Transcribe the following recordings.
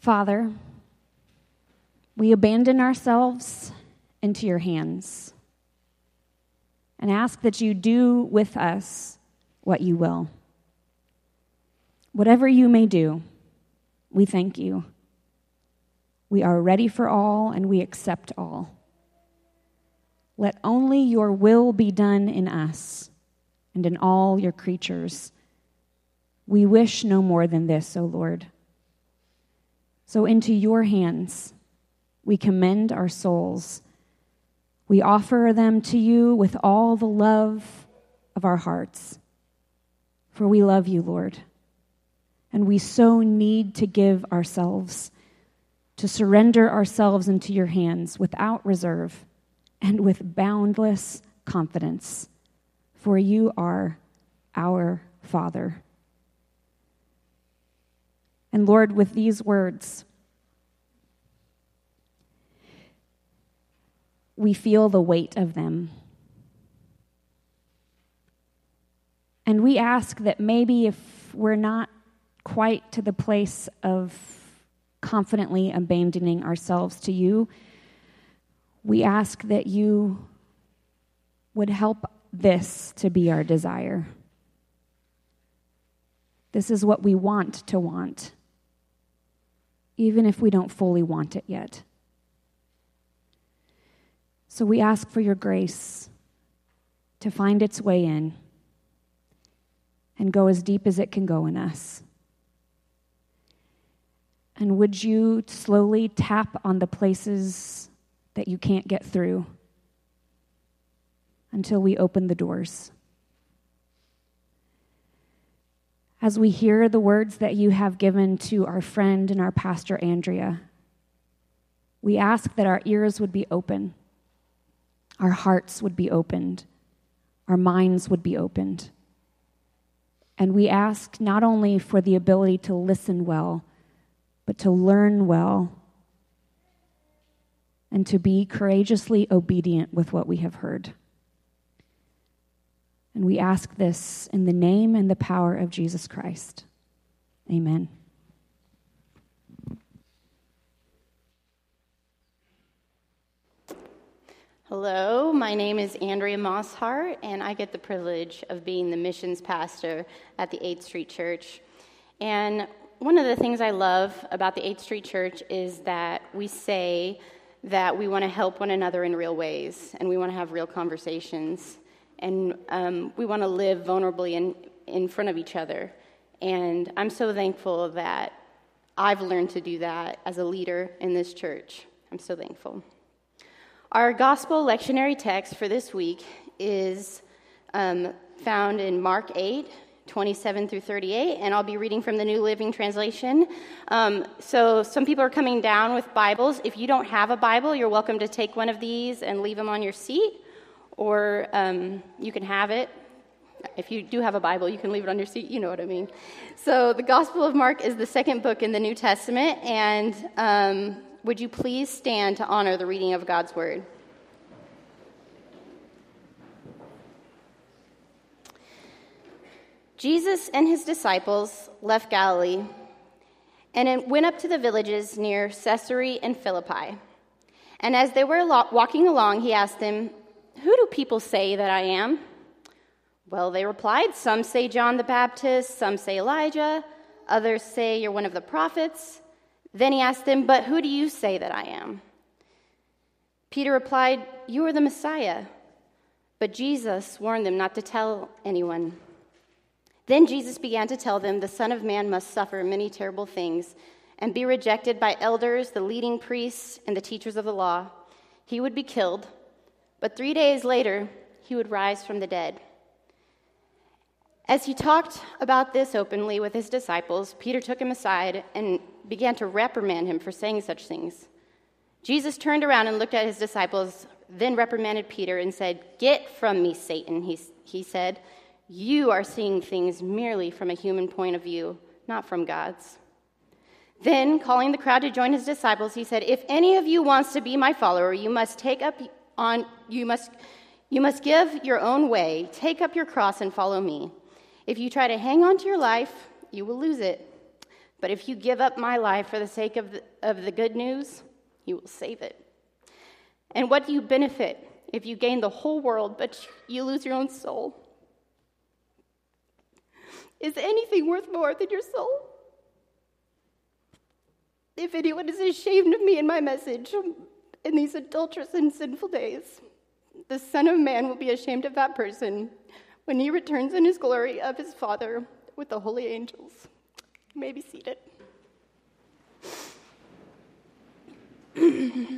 Father, we abandon ourselves into your hands and ask that you do with us what you will. Whatever you may do, we thank you. We are ready for all and we accept all. Let only your will be done in us and in all your creatures. We wish no more than this, O Lord. So into your hands we commend our souls. We offer them to you with all the love of our hearts. For we love you, Lord, and we so need to give ourselves, to surrender ourselves into your hands without reserve and with boundless confidence, for you are our Father. And Lord, with these words, we feel the weight of them. And we ask that maybe if we're not quite to the place of confidently abandoning ourselves to you, we ask that you would help this to be our desire. This is what we want to want, even if we don't fully want it yet. So we ask for your grace to find its way in and go as deep as it can go in us. And would you slowly tap on the places that you can't get through until we open the doors. As we hear the words that you have given to our friend and our pastor, Andrea, we ask that our ears would be open, our hearts would be opened, our minds would be opened. And we ask not only for the ability to listen well, but to learn well and to be courageously obedient with what we have heard. And we ask this in the name and the power of Jesus Christ. Amen. Hello, my name is Andrea Mosshart, and I get the privilege of being the missions pastor at the 8th Street Church. And one of the things I love about the 8th Street Church is that we say that we want to help one another in real ways and we want to have real conversations and um, we want to live vulnerably in, in front of each other. And I'm so thankful that I've learned to do that as a leader in this church. I'm so thankful. Our gospel lectionary text for this week is um, found in Mark 8, 27 through 38, and I'll be reading from the New Living Translation. Um, so, some people are coming down with Bibles. If you don't have a Bible, you're welcome to take one of these and leave them on your seat, or um, you can have it. If you do have a Bible, you can leave it on your seat. You know what I mean. So, the Gospel of Mark is the second book in the New Testament, and um, would you please stand to honor the reading of God's Word? Jesus and his disciples left Galilee and went up to the villages near Caesarea and Philippi. And as they were walking along, he asked them, Who do people say that I am? Well, they replied, Some say John the Baptist, some say Elijah, others say you're one of the prophets. Then he asked them, But who do you say that I am? Peter replied, You are the Messiah. But Jesus warned them not to tell anyone. Then Jesus began to tell them the Son of Man must suffer many terrible things and be rejected by elders, the leading priests, and the teachers of the law. He would be killed, but three days later, he would rise from the dead. As he talked about this openly with his disciples, Peter took him aside and began to reprimand him for saying such things. Jesus turned around and looked at his disciples, then reprimanded Peter and said, Get from me, Satan, he, he said. You are seeing things merely from a human point of view, not from God's. Then, calling the crowd to join his disciples, he said, If any of you wants to be my follower, you must take up on you must you must give your own way, take up your cross and follow me. If you try to hang on to your life, you will lose it. But if you give up my life for the sake of the, of the good news, you will save it. And what do you benefit if you gain the whole world but you lose your own soul? Is anything worth more than your soul? If anyone is ashamed of me and my message in these adulterous and sinful days, the Son of Man will be ashamed of that person when he returns in his glory of his Father with the holy angels. You may be seated. Woo!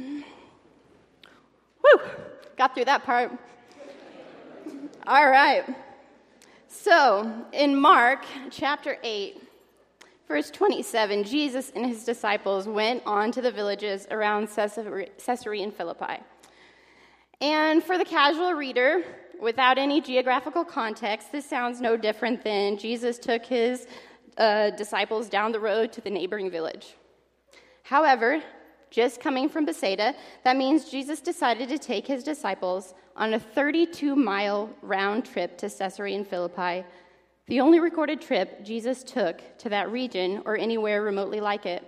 Got through that part. All right. So, in Mark chapter 8, verse 27, Jesus and his disciples went on to the villages around Caesarea and Philippi. And for the casual reader, without any geographical context, this sounds no different than Jesus took his uh, disciples down the road to the neighboring village. However, just coming from Bethsaida, that means Jesus decided to take his disciples on a 32 mile round trip to Caesarea in Philippi, the only recorded trip Jesus took to that region or anywhere remotely like it.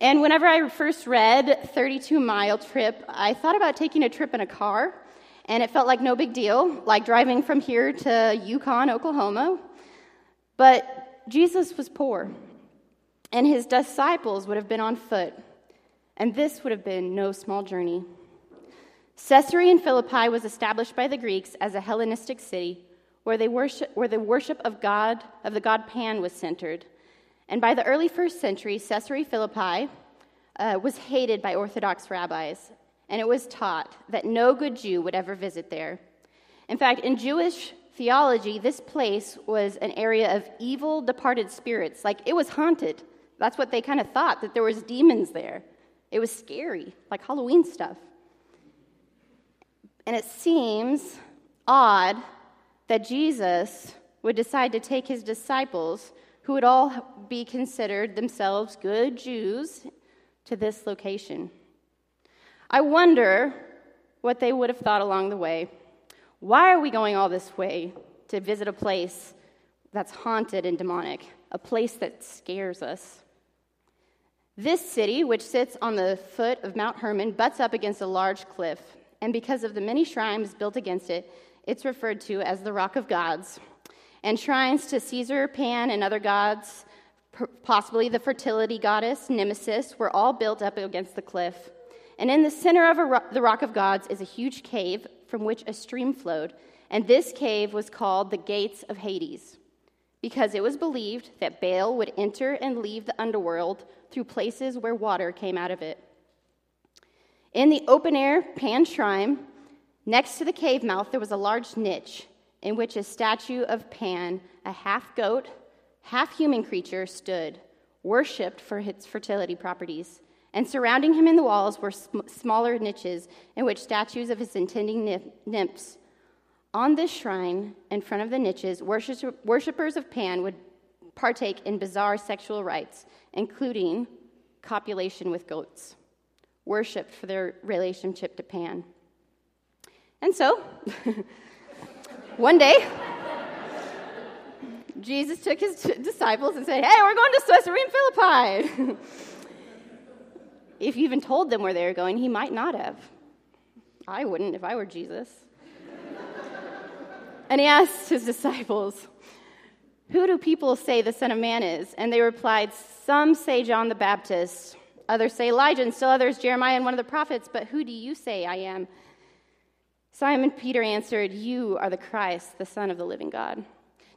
And whenever I first read 32 mile trip, I thought about taking a trip in a car, and it felt like no big deal, like driving from here to Yukon, Oklahoma. But Jesus was poor, and his disciples would have been on foot and this would have been no small journey. Caesarea Philippi was established by the Greeks as a Hellenistic city where, they worship, where the worship of God, of the god Pan, was centered. And by the early first century, Caesarea Philippi uh, was hated by Orthodox rabbis, and it was taught that no good Jew would ever visit there. In fact, in Jewish theology, this place was an area of evil, departed spirits. Like it was haunted. That's what they kind of thought, that there was demons there. It was scary, like Halloween stuff. And it seems odd that Jesus would decide to take his disciples, who would all be considered themselves good Jews, to this location. I wonder what they would have thought along the way. Why are we going all this way to visit a place that's haunted and demonic, a place that scares us? This city, which sits on the foot of Mount Hermon, butts up against a large cliff, and because of the many shrines built against it, it's referred to as the Rock of Gods. And shrines to Caesar, Pan, and other gods, possibly the fertility goddess Nemesis, were all built up against the cliff. And in the center of ro- the Rock of Gods is a huge cave from which a stream flowed, and this cave was called the Gates of Hades because it was believed that Baal would enter and leave the underworld through places where water came out of it. In the open air Pan shrine, next to the cave mouth, there was a large niche in which a statue of Pan, a half goat, half human creature, stood, worshipped for its fertility properties. And surrounding him in the walls were sm- smaller niches in which statues of his intending nymphs on this shrine, in front of the niches, worshippers of Pan would partake in bizarre sexual rites, including copulation with goats, worshipped for their relationship to Pan. And so, one day, Jesus took his t- disciples and said, Hey, we're going to Caesarea Philippi. if you even told them where they were going, he might not have. I wouldn't if I were Jesus. And he asked his disciples, Who do people say the Son of Man is? And they replied, Some say John the Baptist, others say Elijah, and still others Jeremiah and one of the prophets, but who do you say I am? Simon Peter answered, You are the Christ, the Son of the living God.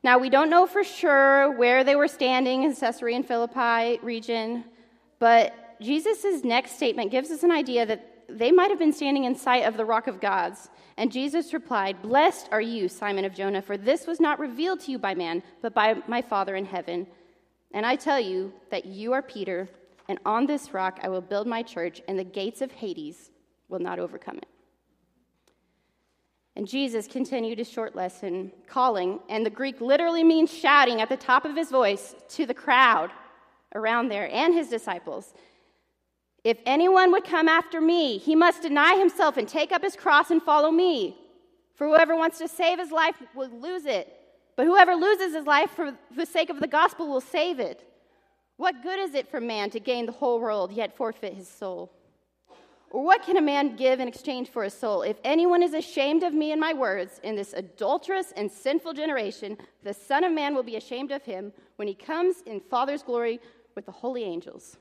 Now, we don't know for sure where they were standing in Caesarea and Philippi region, but Jesus' next statement gives us an idea that they might have been standing in sight of the rock of gods. And Jesus replied, Blessed are you, Simon of Jonah, for this was not revealed to you by man, but by my Father in heaven. And I tell you that you are Peter, and on this rock I will build my church, and the gates of Hades will not overcome it. And Jesus continued his short lesson, calling, and the Greek literally means shouting at the top of his voice to the crowd around there and his disciples. If anyone would come after me, he must deny himself and take up his cross and follow me. For whoever wants to save his life will lose it, but whoever loses his life for the sake of the gospel will save it. What good is it for man to gain the whole world yet forfeit his soul? Or what can a man give in exchange for his soul? If anyone is ashamed of me and my words in this adulterous and sinful generation, the Son of Man will be ashamed of him when he comes in Father's glory with the holy angels.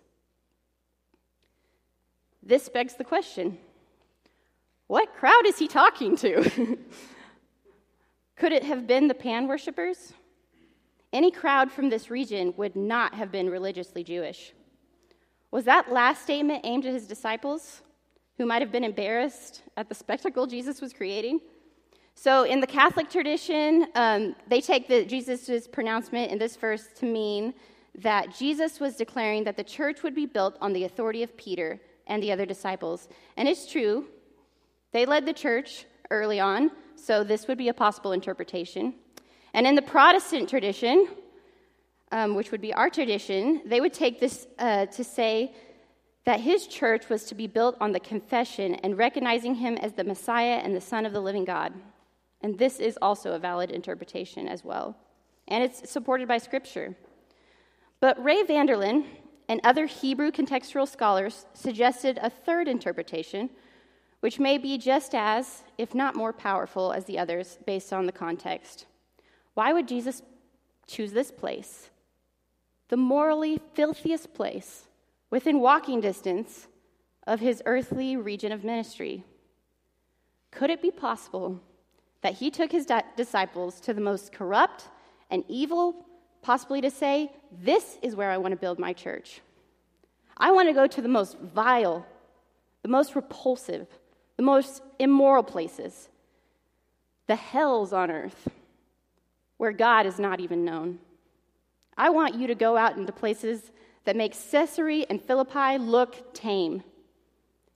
This begs the question what crowd is he talking to? Could it have been the Pan worshippers? Any crowd from this region would not have been religiously Jewish. Was that last statement aimed at his disciples? Who might have been embarrassed at the spectacle Jesus was creating. So, in the Catholic tradition, um, they take the, Jesus' pronouncement in this verse to mean that Jesus was declaring that the church would be built on the authority of Peter and the other disciples. And it's true, they led the church early on, so this would be a possible interpretation. And in the Protestant tradition, um, which would be our tradition, they would take this uh, to say that his church was to be built on the confession and recognizing him as the Messiah and the Son of the living God. And this is also a valid interpretation as well. And it's supported by Scripture. But Ray Vander Laan and other Hebrew contextual scholars suggested a third interpretation, which may be just as, if not more powerful, as the others based on the context. Why would Jesus choose this place? The morally filthiest place within walking distance of his earthly region of ministry. Could it be possible that he took his di- disciples to the most corrupt and evil, possibly to say, This is where I want to build my church? I want to go to the most vile, the most repulsive, the most immoral places, the hells on earth, where God is not even known. I want you to go out into places that makes Caesarea and Philippi look tame.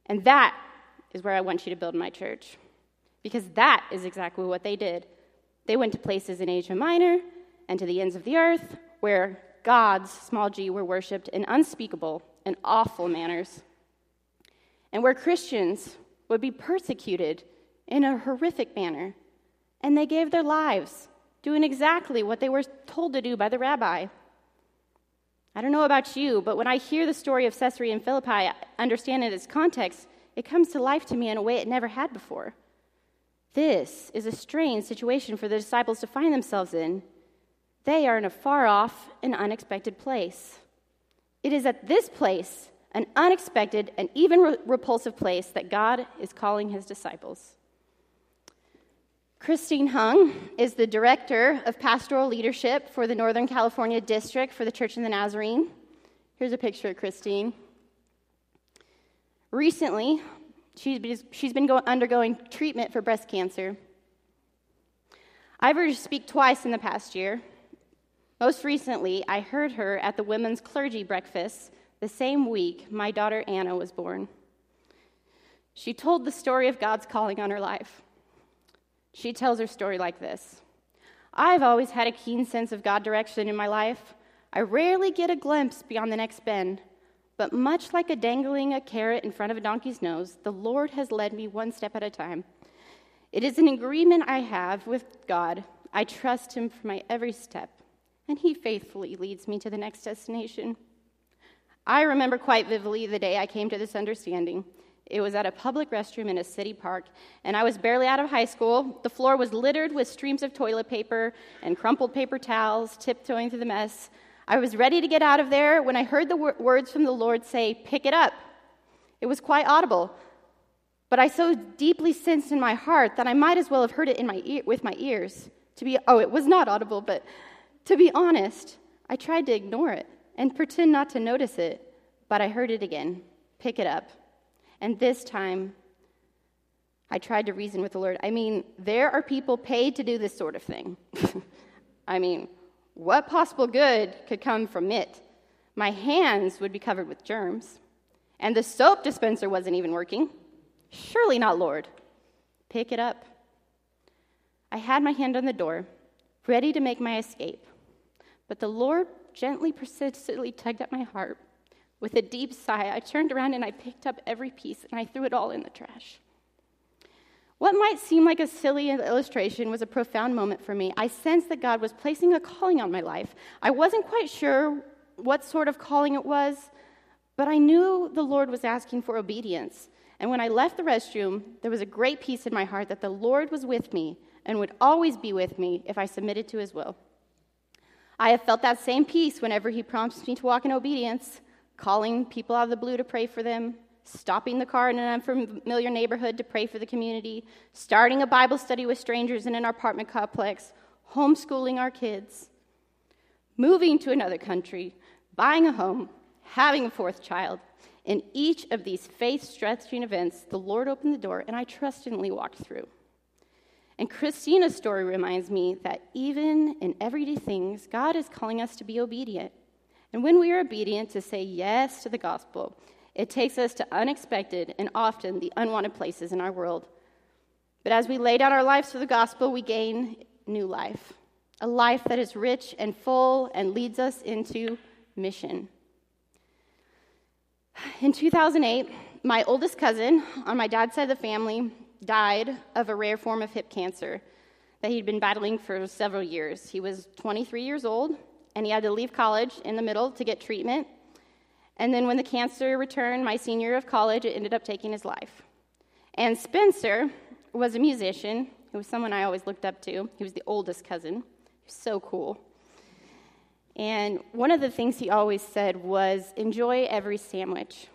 And that is where I want you to build my church. Because that is exactly what they did. They went to places in Asia Minor and to the ends of the earth where gods, small g, were worshiped in unspeakable and awful manners. And where Christians would be persecuted in a horrific manner. And they gave their lives doing exactly what they were told to do by the rabbi I don't know about you, but when I hear the story of Caesarea and Philippi, understand in its context, it comes to life to me in a way it never had before. This is a strange situation for the disciples to find themselves in. They are in a far off and unexpected place. It is at this place, an unexpected and even re- repulsive place, that God is calling his disciples. Christine Hung is the Director of Pastoral Leadership for the Northern California District for the Church of the Nazarene. Here's a picture of Christine. Recently, she's been undergoing treatment for breast cancer. I've heard her speak twice in the past year. Most recently, I heard her at the women's clergy breakfast the same week my daughter Anna was born. She told the story of God's calling on her life. She tells her story like this I've always had a keen sense of God direction in my life. I rarely get a glimpse beyond the next bend, but much like a dangling a carrot in front of a donkey's nose, the Lord has led me one step at a time. It is an agreement I have with God. I trust Him for my every step, and He faithfully leads me to the next destination. I remember quite vividly the day I came to this understanding. It was at a public restroom in a city park, and I was barely out of high school. The floor was littered with streams of toilet paper and crumpled paper towels, tiptoeing through the mess. I was ready to get out of there when I heard the wor- words from the Lord say, Pick it up. It was quite audible, but I so deeply sensed in my heart that I might as well have heard it in my with my ears. To be, oh, it was not audible, but to be honest, I tried to ignore it and pretend not to notice it, but I heard it again. Pick it up. And this time, I tried to reason with the Lord. I mean, there are people paid to do this sort of thing. I mean, what possible good could come from it? My hands would be covered with germs, and the soap dispenser wasn't even working. Surely not, Lord. Pick it up. I had my hand on the door, ready to make my escape, but the Lord gently, persistently tugged at my heart with a deep sigh, I turned around and I picked up every piece and I threw it all in the trash. What might seem like a silly illustration was a profound moment for me. I sensed that God was placing a calling on my life. I wasn't quite sure what sort of calling it was, but I knew the Lord was asking for obedience. And when I left the restroom, there was a great peace in my heart that the Lord was with me and would always be with me if I submitted to his will. I have felt that same peace whenever he prompts me to walk in obedience, calling people out of the blue to pray for them, stopping the car in an unfamiliar neighborhood to pray for the community, starting a Bible study with strangers in an apartment complex, homeschooling our kids, moving to another country, buying a home, having a fourth child. In each of these faith stretching events, the Lord opened the door and I trustingly walked through. And Christina's story reminds me that even in everyday things, God is calling us to be obedient. And when we are obedient to say yes to the gospel, it takes us to unexpected and often the unwanted places in our world. But as we lay down our lives for the gospel, we gain new life a life that is rich and full and leads us into mission. In 2008, my oldest cousin on my dad's side of the family died of a rare form of hip cancer that he'd been battling for several years. He was 23 years old, and he had to leave college in the middle to get treatment. And then, when the cancer returned, my senior year of college, it ended up taking his life. And Spencer was a musician. He was someone I always looked up to. He was the oldest cousin. He was so cool. And one of the things he always said was, enjoy every sandwich.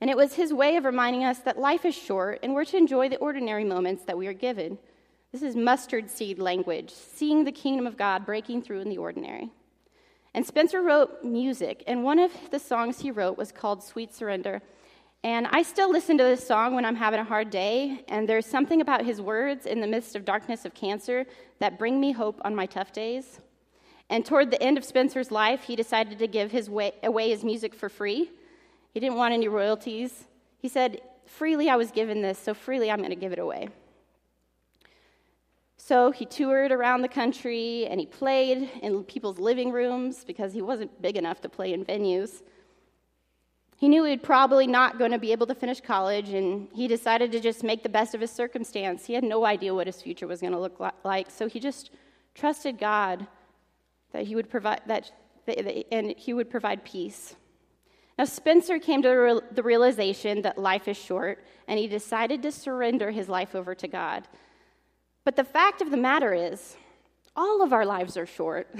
And it was his way of reminding us that life is short and we're to enjoy the ordinary moments that we are given. This is mustard seed language, seeing the kingdom of God breaking through in the ordinary. And Spencer wrote music, and one of the songs he wrote was called Sweet Surrender. And I still listen to this song when I'm having a hard day, and there's something about his words in the midst of darkness of cancer that bring me hope on my tough days. And toward the end of Spencer's life, he decided to give his way, away his music for free. He didn't want any royalties. He said, Freely I was given this, so freely I'm going to give it away. So he toured around the country and he played in people's living rooms because he wasn't big enough to play in venues. He knew he was probably not going to be able to finish college, and he decided to just make the best of his circumstance. He had no idea what his future was going to look like, so he just trusted God that he would provide that, and he would provide peace. Now, Spencer came to the realization that life is short, and he decided to surrender his life over to God. But the fact of the matter is, all of our lives are short.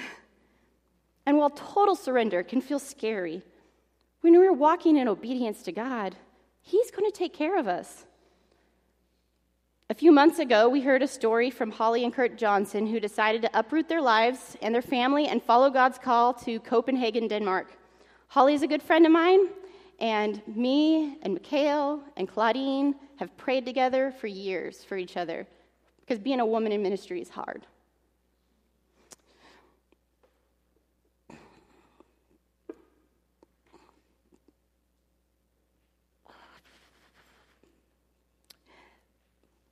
And while total surrender can feel scary, when we're walking in obedience to God, He's going to take care of us. A few months ago, we heard a story from Holly and Kurt Johnson who decided to uproot their lives and their family and follow God's call to Copenhagen, Denmark. Holly is a good friend of mine, and me and Mikhail and Claudine have prayed together for years for each other because being a woman in ministry is hard.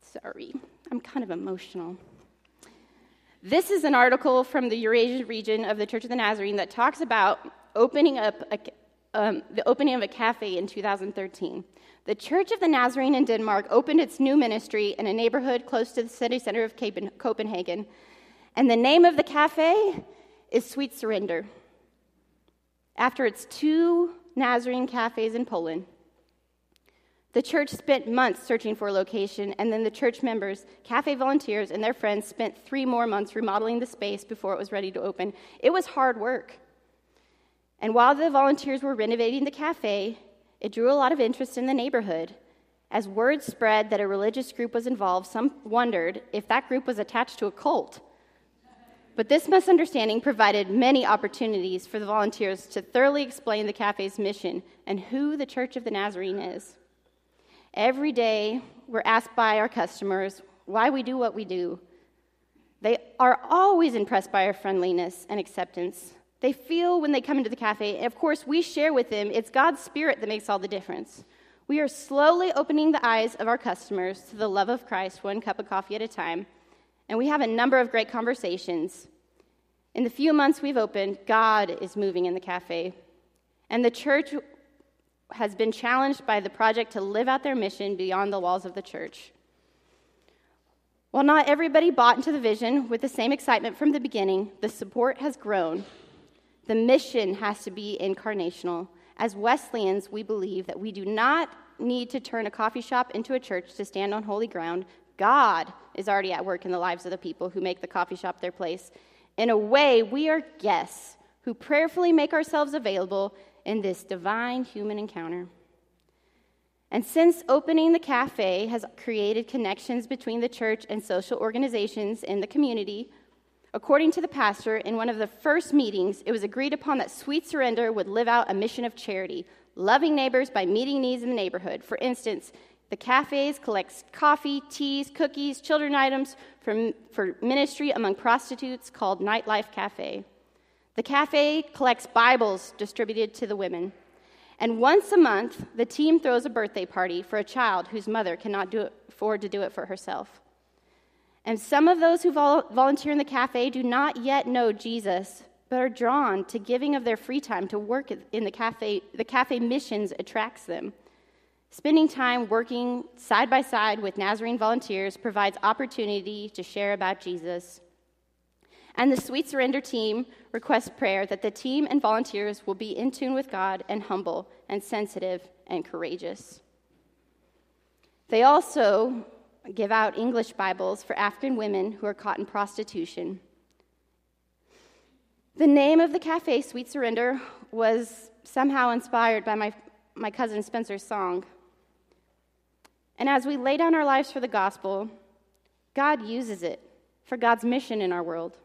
Sorry, I'm kind of emotional. This is an article from the Eurasian region of the Church of the Nazarene that talks about opening up a, um, the opening of a cafe in 2013. The Church of the Nazarene in Denmark opened its new ministry in a neighborhood close to the city center of Copenhagen. And the name of the cafe is Sweet Surrender. After its two Nazarene cafes in Poland, the church spent months searching for a location, and then the church members, cafe volunteers, and their friends spent three more months remodeling the space before it was ready to open. It was hard work. And while the volunteers were renovating the cafe, it drew a lot of interest in the neighborhood. As word spread that a religious group was involved, some wondered if that group was attached to a cult. But this misunderstanding provided many opportunities for the volunteers to thoroughly explain the cafe's mission and who the Church of the Nazarene is. Every day, we're asked by our customers why we do what we do. They are always impressed by our friendliness and acceptance. They feel when they come into the cafe, and of course, we share with them it's God's Spirit that makes all the difference. We are slowly opening the eyes of our customers to the love of Christ, one cup of coffee at a time, and we have a number of great conversations. In the few months we've opened, God is moving in the cafe, and the church has been challenged by the project to live out their mission beyond the walls of the church. While not everybody bought into the vision with the same excitement from the beginning, the support has grown. The mission has to be incarnational. As Wesleyans, we believe that we do not need to turn a coffee shop into a church to stand on holy ground. God is already at work in the lives of the people who make the coffee shop their place. In a way, we are guests who prayerfully make ourselves available in this divine human encounter. And since opening the cafe has created connections between the church and social organizations in the community, according to the pastor, in one of the first meetings, it was agreed upon that Sweet Surrender would live out a mission of charity, loving neighbors by meeting needs in the neighborhood. For instance, the cafes collects coffee, teas, cookies, children items for, for ministry among prostitutes called Nightlife Cafe. The cafe collects Bibles distributed to the women. And once a month, the team throws a birthday party for a child whose mother cannot it, afford to do it for herself. And some of those who vol- volunteer in the cafe do not yet know Jesus, but are drawn to giving of their free time to work in the cafe. The cafe missions attracts them. Spending time working side by side with Nazarene volunteers provides opportunity to share about Jesus. And the Sweet Surrender team requests prayer that the team and volunteers will be in tune with God and humble and sensitive and courageous. They also give out English Bibles for African women who are caught in prostitution. The name of the cafe, Sweet Surrender, was somehow inspired by my, my cousin Spencer's song. And as we lay down our lives for the gospel, God uses it for God's mission in our world.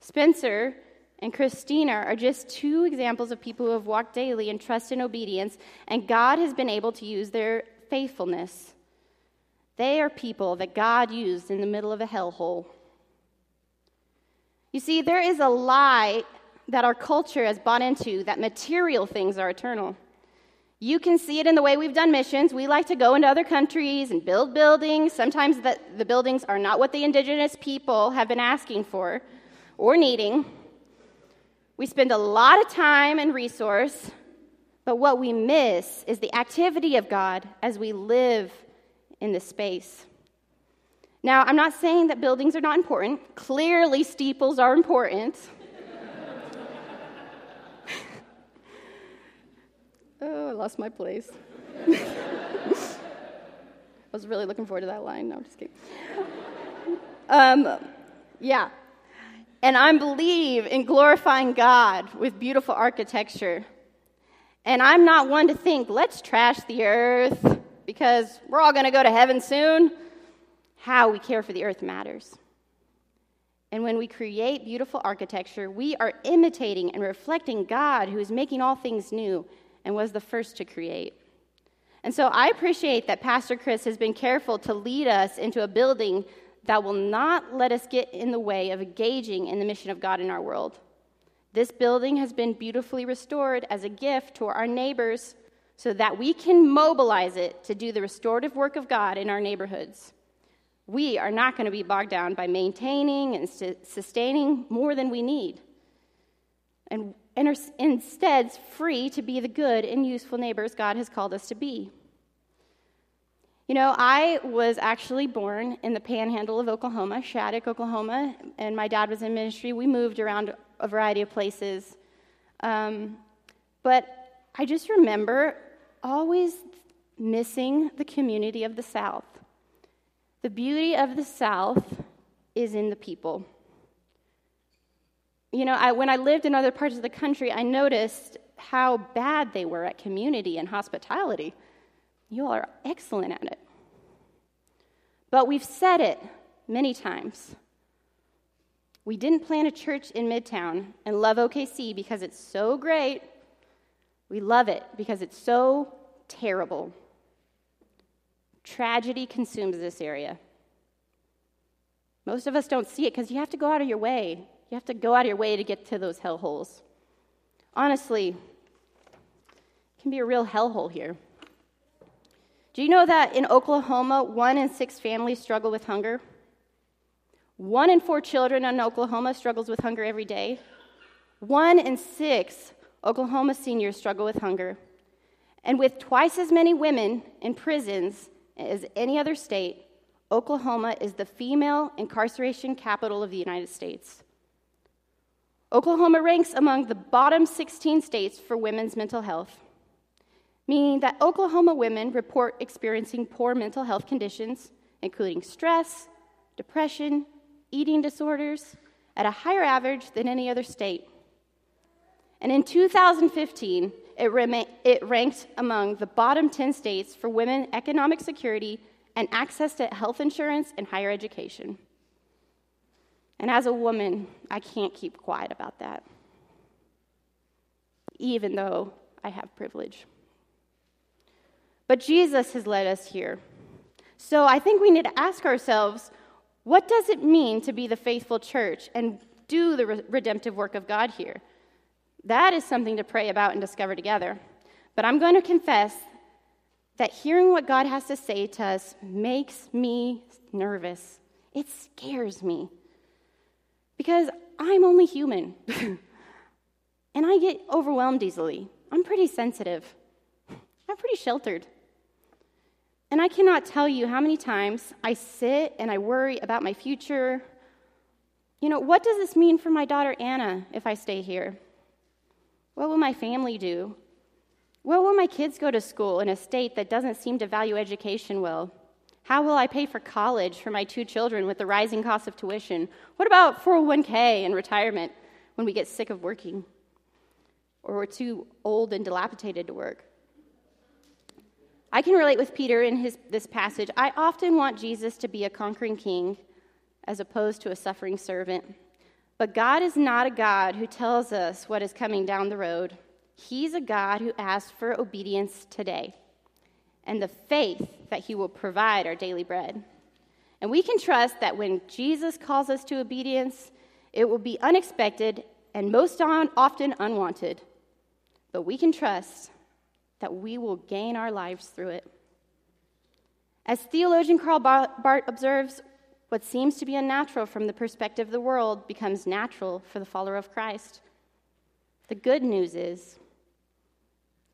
Spencer and Christina are just two examples of people who have walked daily in trust and obedience, and God has been able to use their faithfulness. They are people that God used in the middle of a hellhole. You see, there is a lie that our culture has bought into that material things are eternal. You can see it in the way we've done missions. We like to go into other countries and build buildings. Sometimes the, the buildings are not what the indigenous people have been asking for or needing. We spend a lot of time and resource, but what we miss is the activity of God as we live in this space. Now, I'm not saying that buildings are not important. Clearly, steeples are important. oh, I lost my place. I was really looking forward to that line. No, I'm just kidding. Um, yeah, and I believe in glorifying God with beautiful architecture. And I'm not one to think, let's trash the earth because we're all going to go to heaven soon. How we care for the earth matters. And when we create beautiful architecture, we are imitating and reflecting God who is making all things new and was the first to create. And so I appreciate that Pastor Chris has been careful to lead us into a building that will not let us get in the way of engaging in the mission of God in our world. This building has been beautifully restored as a gift to our neighbors so that we can mobilize it to do the restorative work of God in our neighborhoods. We are not going to be bogged down by maintaining and sustaining more than we need, and, and are instead free to be the good and useful neighbors God has called us to be. You know, I was actually born in the panhandle of Oklahoma, Shattuck, Oklahoma, and my dad was in ministry. We moved around a variety of places. Um, but I just remember always missing the community of the South. The beauty of the South is in the people. You know, I, when I lived in other parts of the country, I noticed how bad they were at community and hospitality. You all are excellent at it. But we've said it many times. We didn't plant a church in Midtown and love OKC because it's so great. We love it because it's so terrible. Tragedy consumes this area. Most of us don't see it because you have to go out of your way. You have to go out of your way to get to those hellholes. Honestly, it can be a real hellhole here. Do you know that in Oklahoma, one in six families struggle with hunger? One in four children in Oklahoma struggles with hunger every day. One in six Oklahoma seniors struggle with hunger. And with twice as many women in prisons as any other state, Oklahoma is the female incarceration capital of the United States. Oklahoma ranks among the bottom 16 states for women's mental health, meaning that Oklahoma women report experiencing poor mental health conditions, including stress, depression, eating disorders, at a higher average than any other state. And in 2015, it, rem- it ranked among the bottom 10 states for women economic security and access to health insurance and higher education. And as a woman, I can't keep quiet about that, even though I have privilege. But Jesus has led us here. So I think we need to ask ourselves what does it mean to be the faithful church and do the re- redemptive work of God here? That is something to pray about and discover together. But I'm going to confess that hearing what God has to say to us makes me nervous. It scares me because I'm only human and I get overwhelmed easily. I'm pretty sensitive, I'm pretty sheltered. And I cannot tell you how many times I sit and I worry about my future. You know, what does this mean for my daughter Anna if I stay here? What will my family do? Where will my kids go to school in a state that doesn't seem to value education well? How will I pay for college for my two children with the rising cost of tuition? What about 401k and retirement when we get sick of working? Or we're too old and dilapidated to work? I can relate with Peter in his, this passage. I often want Jesus to be a conquering king as opposed to a suffering servant. But God is not a God who tells us what is coming down the road. He's a God who asks for obedience today and the faith that He will provide our daily bread. And we can trust that when Jesus calls us to obedience, it will be unexpected and most often unwanted. But we can trust that we will gain our lives through it. As theologian Karl Barth observes, what seems to be unnatural from the perspective of the world becomes natural for the follower of Christ. The good news is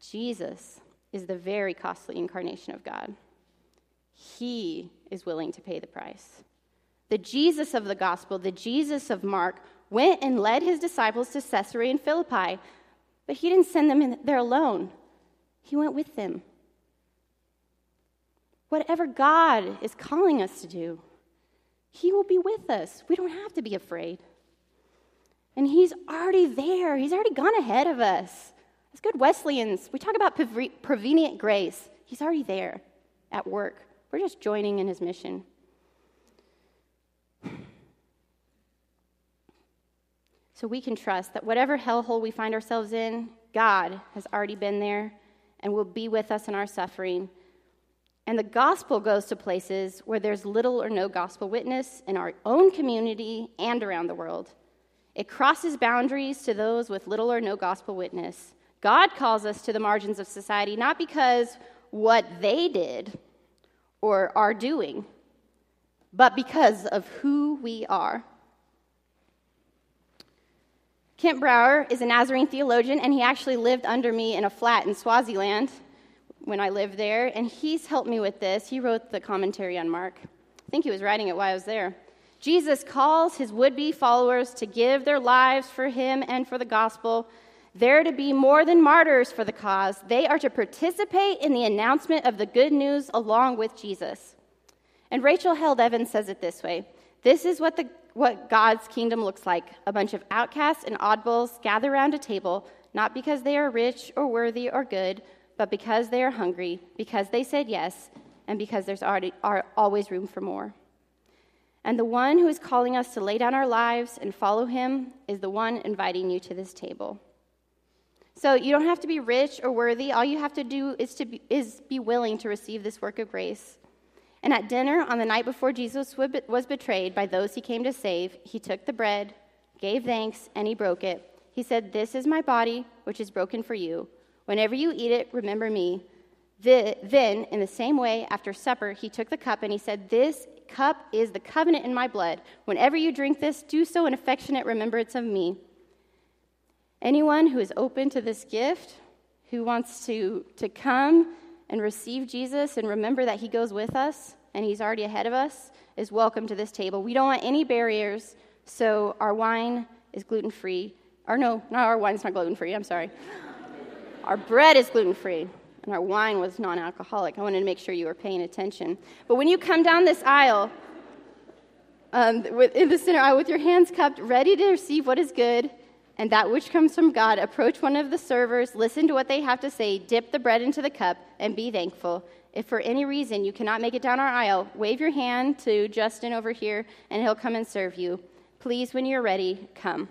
Jesus is the very costly incarnation of God. He is willing to pay the price. The Jesus of the gospel, the Jesus of Mark, went and led his disciples to Caesarea and Philippi, but he didn't send them there alone. He went with them. Whatever God is calling us to do, he will be with us. We don't have to be afraid. And he's already there, he's already gone ahead of us. As good Wesleyans, we talk about prevenient grace. He's already there at work. We're just joining in his mission. So we can trust that whatever hellhole we find ourselves in, God has already been there and will be with us in our suffering. And the gospel goes to places where there's little or no gospel witness in our own community and around the world. It crosses boundaries to those with little or no gospel witness. God calls us to the margins of society not because what they did or are doing, but because of who we are. Kent Brower is a Nazarene theologian, and he actually lived under me in a flat in Swaziland when I lived there, and he's helped me with this. He wrote the commentary on Mark. I think he was writing it while I was there. Jesus calls his would be followers to give their lives for him and for the gospel they're to be more than martyrs for the cause. They are to participate in the announcement of the good news along with Jesus. And Rachel Held Evans says it this way This is what, the, what God's kingdom looks like a bunch of outcasts and oddballs gather around a table, not because they are rich or worthy or good, but because they are hungry, because they said yes, and because there's already, are always room for more. And the one who is calling us to lay down our lives and follow him is the one inviting you to this table. So you don't have to be rich or worthy. All you have to do is to be, is be willing to receive this work of grace. And at dinner on the night before Jesus was betrayed by those he came to save, he took the bread, gave thanks, and he broke it. He said, This is my body, which is broken for you. Whenever you eat it, remember me. Then, in the same way, after supper, he took the cup and he said, This cup is the covenant in my blood. Whenever you drink this, do so in affectionate remembrance of me. Anyone who is open to this gift, who wants to, to come and receive Jesus and remember that he goes with us and he's already ahead of us, is welcome to this table. We don't want any barriers, so our wine is gluten free. Or no, no, our wine's not gluten free, I'm sorry. Our bread is gluten free, and our wine was non alcoholic. I wanted to make sure you were paying attention. But when you come down this aisle, um, in the center aisle with your hands cupped, ready to receive what is good and that which comes from God, approach one of the servers, listen to what they have to say, dip the bread into the cup, and be thankful. If for any reason you cannot make it down our aisle, wave your hand to Justin over here, and he'll come and serve you. Please, when you're ready, come.